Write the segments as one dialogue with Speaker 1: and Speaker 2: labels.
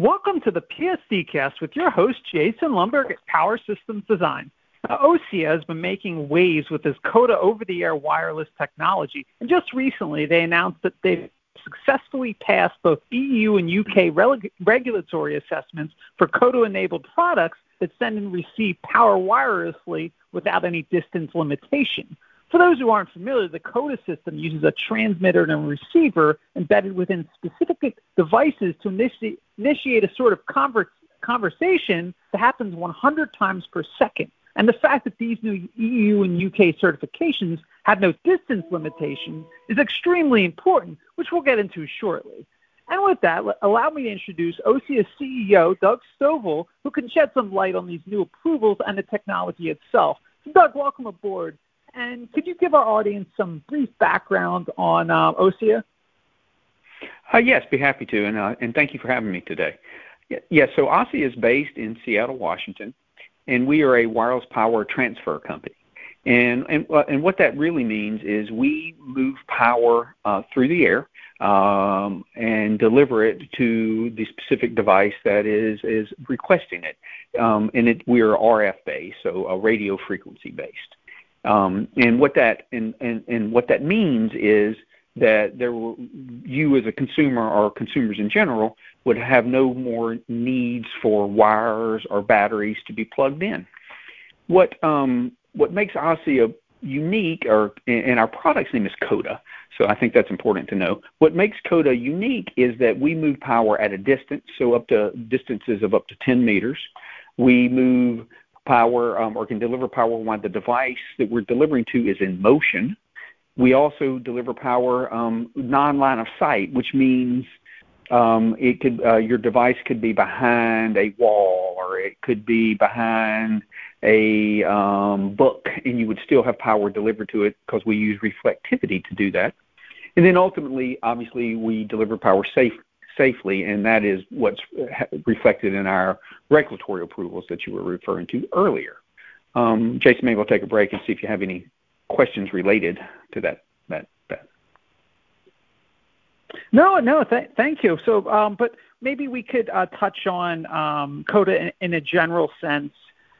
Speaker 1: Welcome to the PSDcast with your host, Jason Lundberg at Power Systems Design. Now, Ossia has been making waves with this Cota over-the-air wireless technology, and just recently they announced that they've successfully passed both EU and UK reg- regulatory assessments for Cota-enabled products that send and receive power wirelessly without any distance limitation. For those who aren't familiar, the Cota system uses a transmitter and a receiver embedded within specific devices to initi- initiate a sort of conver- conversation that happens 100 times per second. And the fact that these new EU and UK certifications have no distance limitation is extremely important, which we'll get into shortly. And with that, allow me to introduce Ossia's CEO, Doug Stovall, who can shed some light on these new approvals and the technology itself. So Doug, welcome aboard. And could you give our audience some brief background on uh, Ossia?
Speaker 2: Uh, yes, be happy to, and uh, and thank you for having me today. Yes, yeah, so Ossia is based in Seattle, Washington, and we are a wireless power transfer company. And and uh, and what that really means is we move power uh, through the air um, and deliver it to the specific device that is is requesting it. Um, and it, we are RF based, so a radio frequency based. Um, and what that and, and, and what that means is that there you as a consumer or consumers in general would have no more needs for wires or batteries to be plugged in. What um, what makes Ossia unique, or and our product's name is Cota, so I think that's important to know. What makes Cota unique is that we move power at a distance, so up to distances of up to 10 meters. We move power um, or can deliver power when the device that we're delivering to is in motion. We also deliver power um, non-line of sight, which means um, it could uh, your device could be behind a wall or it could be behind a um, book, and you would still have power delivered to it because we use reflectivity to do that. And then ultimately, obviously, we deliver power safe, safely, and that is what's reflected in our regulatory approvals that you were referring to earlier. Um, Jason, maybe we'll take a break and see if you have any questions related to that. that, that.
Speaker 1: No, no, th- thank you. So, um, but maybe we could uh, touch on um, Cota in, in, a general sense.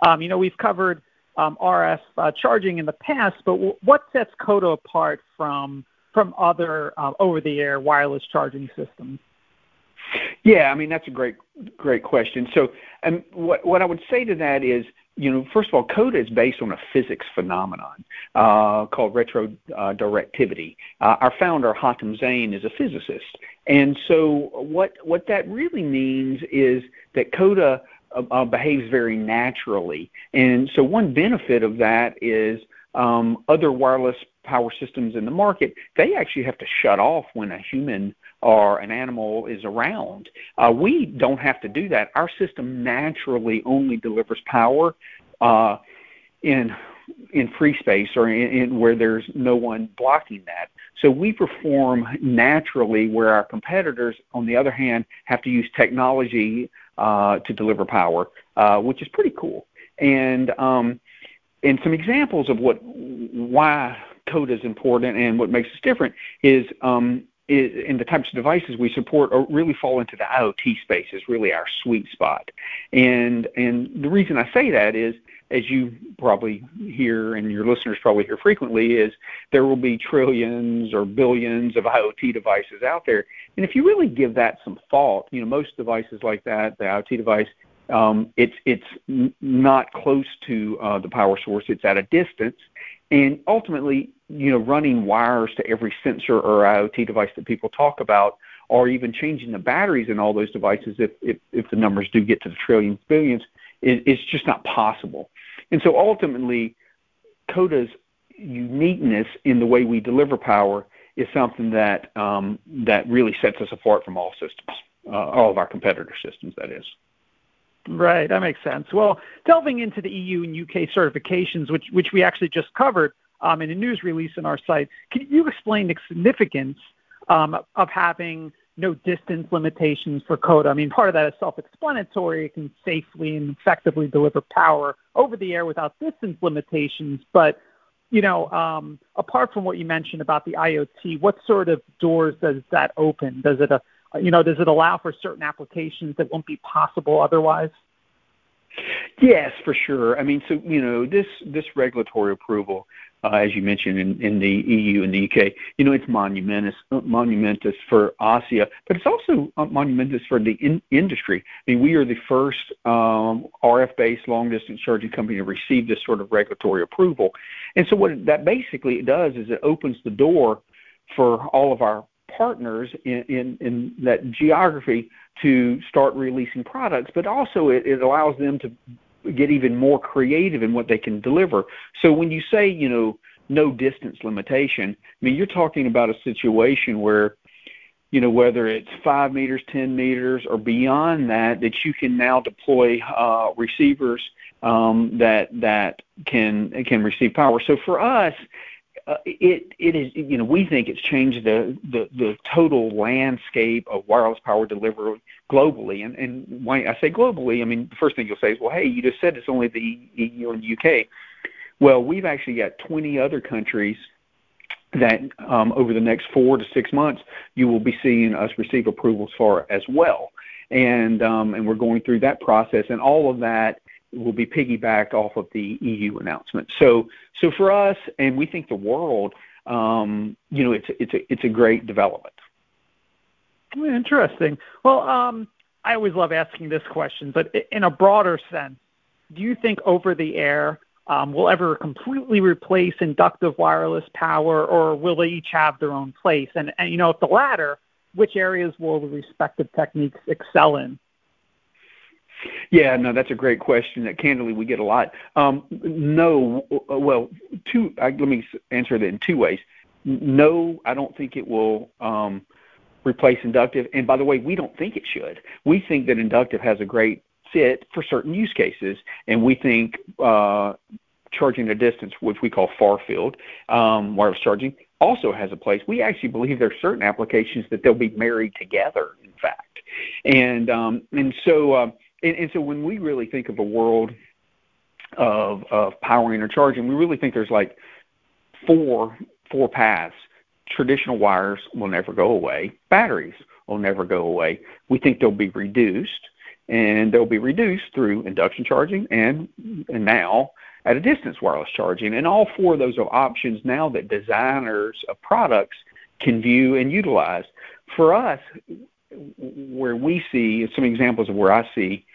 Speaker 1: Um, you know, we've covered um, RF uh, charging in the past, but w- what sets Cota apart from from other uh, over-the-air wireless charging systems?
Speaker 2: Yeah, I mean that's a great great question. So, and what what I would say to that is, you know, first of all, Cota is based on a physics phenomenon uh, called retrodirectivity. Uh, our founder Hatem Zeine is a physicist, and so what what that really means is that Cota uh, uh, behaves very naturally, and so one benefit of that is um, other wireless power systems in the market, they actually have to shut off when a human or an animal is around. Uh, we don't have to do that. Our system naturally only delivers power uh, in in free space or in, in where there's no one blocking that. So we perform naturally where our competitors, on the other hand, have to use technology uh, to deliver power, uh, which is pretty cool. And um, and some examples of what why code is important and what makes us different is um, in the types of devices we support really fall into the IoT space is really our sweet spot. And and the reason I say that is as you probably hear and your listeners probably hear frequently is there will be trillions or billions of IoT devices out there. And if you really give that some thought, you know, most devices like that, the IoT device, um, it's it's not close to uh, the power source. It's at a distance, and ultimately, you know, running wires to every sensor or IoT device that people talk about, or even changing the batteries in all those devices, if if, if the numbers do get to the trillions, billions, is it's just not possible. And so ultimately, Cota's uniqueness in the way we deliver power is something that um, that really sets us apart from all systems, uh, all of our competitor systems. That is.
Speaker 1: Right, that makes sense. Well, delving into the EU and UK certifications, which which we actually just covered um, in a news release on our site, can you explain the significance um, of having no distance limitations for Cota? I mean, part of that is self-explanatory. It can safely and effectively deliver power over the air without distance limitations. But you know, um, apart from what you mentioned about the IoT, what sort of doors does that open? Does it uh, You know, does it allow for certain applications that won't be possible otherwise?
Speaker 2: Yes, for sure. I mean, so you know, this this regulatory approval, uh, as you mentioned in, in the EU and the UK, you know, it's monumentous monumentous for Ossia, but it's also uh, monumentous for the in, industry. I mean, we are the first um, RF-based long-distance charging company to receive this sort of regulatory approval, and so what that basically does is it opens the door for all of our partners in, in, in that geography to start releasing products, but also it, it allows them to get even more creative in what they can deliver. So when you say, you know, no distance limitation, I mean, you're talking about a situation where, you know, whether it's five meters, 10 meters, or beyond that, that you can now deploy uh, receivers um, that that can can receive power. So for us, uh, it it is you know we think it's changed the, the the total landscape of wireless power delivery globally. And and when I say globally I mean the first thing you'll say is well hey you just said it's only the EU and UK well we've actually got 20 other countries that um, over the next four to six months you will be seeing us receive approvals for as well. And um, and we're going through that process and all of that will be piggybacked off of the EU announcement. So, so for us, and we think the world, um, you know, it's it's a it's a great development.
Speaker 1: Interesting. Well, um, I always love asking this question, but in a broader sense, do you think over the air um, will ever completely replace inductive wireless power, or will they each have their own place? And, and you know, if the latter, which areas will the respective techniques excel in?
Speaker 2: Yeah, no, that's a great question that candidly we get a lot. Um, no, well, two. I, let me answer that in two ways. No, I don't think it will um, replace inductive. And by the way, we don't think it should. We think that inductive has a great fit for certain use cases, and we think uh, charging a distance, which we call far field um, wireless charging, also has a place. We actually believe there are certain applications that they'll be married together. In fact, and um, and so. Uh, and, and so when we really think of a world of of powering or charging, we really think there's like four four paths. Traditional wires will never go away. Batteries will never go away. We think they'll be reduced, and they'll be reduced through induction charging and and now at a distance wireless charging. And all four of those are options now that designers of products can view and utilize. For us, where we see some examples of where I see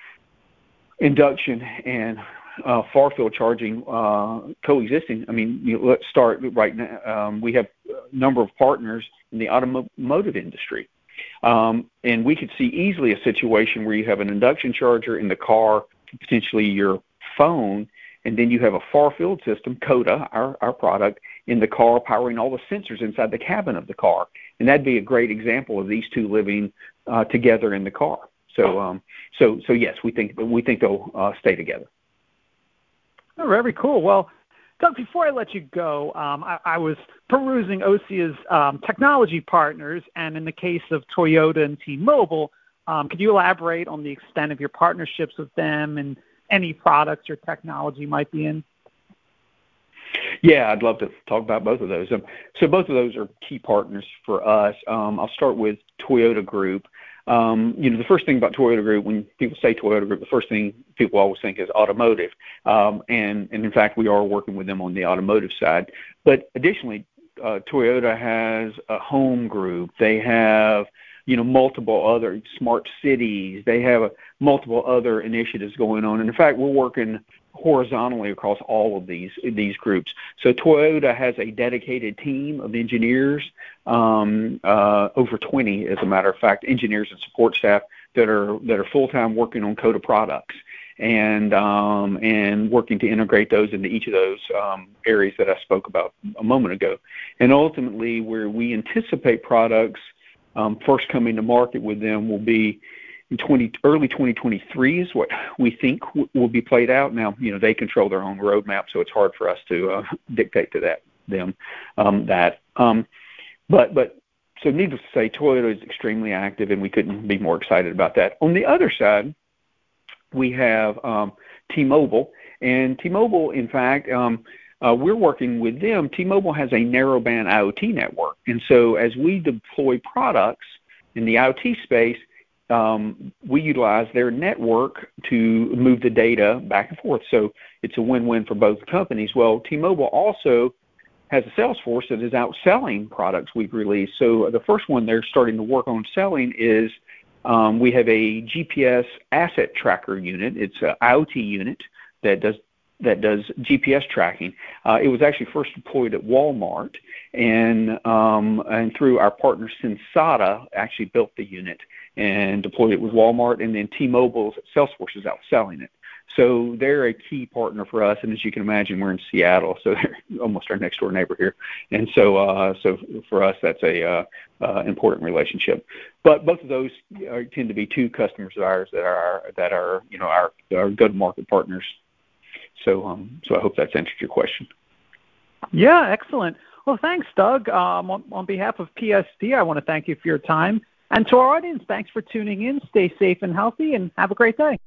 Speaker 2: induction and uh, far field charging uh, coexisting. I mean, you know, let's start right now. Um, we have a number of partners in the automotive industry. Um, and we could see easily a situation where you have an induction charger in the car, potentially your phone, and then you have a far field system, Cota, our, our product, in the car powering all the sensors inside the cabin of the car. And that'd be a great example of these two living uh, together in the car. So, um, so, so yes, we think we think they'll uh, stay together.
Speaker 1: Oh, very cool. Well, Doug, before I let you go, um, I, I, was perusing Ossia's um, technology partners, and in the case of Toyota and T-Mobile, um, could you elaborate on the extent of your partnerships with them and any products or technology might be in?
Speaker 2: Yeah, I'd love to talk about both of those. Um, so both of those are key partners for us. Um, I'll start with Toyota Group. Um, you know, the first thing about Toyota Group, when people say Toyota Group, the first thing people always think is automotive. Um, and, and in fact, we are working with them on the automotive side. But additionally, uh, Toyota has a home group. They have, you know, multiple other smart cities. They have a, multiple other initiatives going on. And in fact, we're working horizontally across all of these these groups. So Toyota has a dedicated team of engineers, um, uh, over 20, as a matter of fact, engineers and support staff that are that are full time working on Cota products and um, and working to integrate those into each of those um, areas that I spoke about a moment ago. And ultimately, where we anticipate products um, first coming to market with them will be in 20, early 2023 is what we think will be played out. Now, you know, they control their own roadmap, so it's hard for us to uh, dictate to that them um, that. Um, but but so needless to say, Toyota is extremely active, and we couldn't be more excited about that. On the other side, we have um, T-Mobile, and T-Mobile, in fact. Uh, we're working with them. T-Mobile has a narrowband IoT network, and so as we deploy products In the IoT space, um, we utilize their network to move the data back and forth. So it's a win-win for both companies. Well, T-Mobile also has a sales force that is out selling products we've released. So the first one they're starting to work on selling is um, we have a GPS asset tracker unit. It's an IoT unit that does that does GPS tracking. Uh, it was actually first deployed at Walmart, and um, and through our partner Sensata, actually built the unit and deployed it with Walmart, and then T-Mobile's Salesforce is out selling it. So they're a key partner for us, and as you can imagine, we're in Seattle, so they're almost our next door neighbor here. And so, uh, so for us, that's a uh, uh, important relationship. But both of those are, tend to be two customers of ours that are that are you know our our go-to-market partners. So, um, so I hope that's answered your question.
Speaker 1: Yeah, excellent. Well, thanks, Doug. Um, on, on behalf of PSD, I want to thank you for your time. And to our audience, thanks for tuning in. Stay safe and healthy, and have a great day.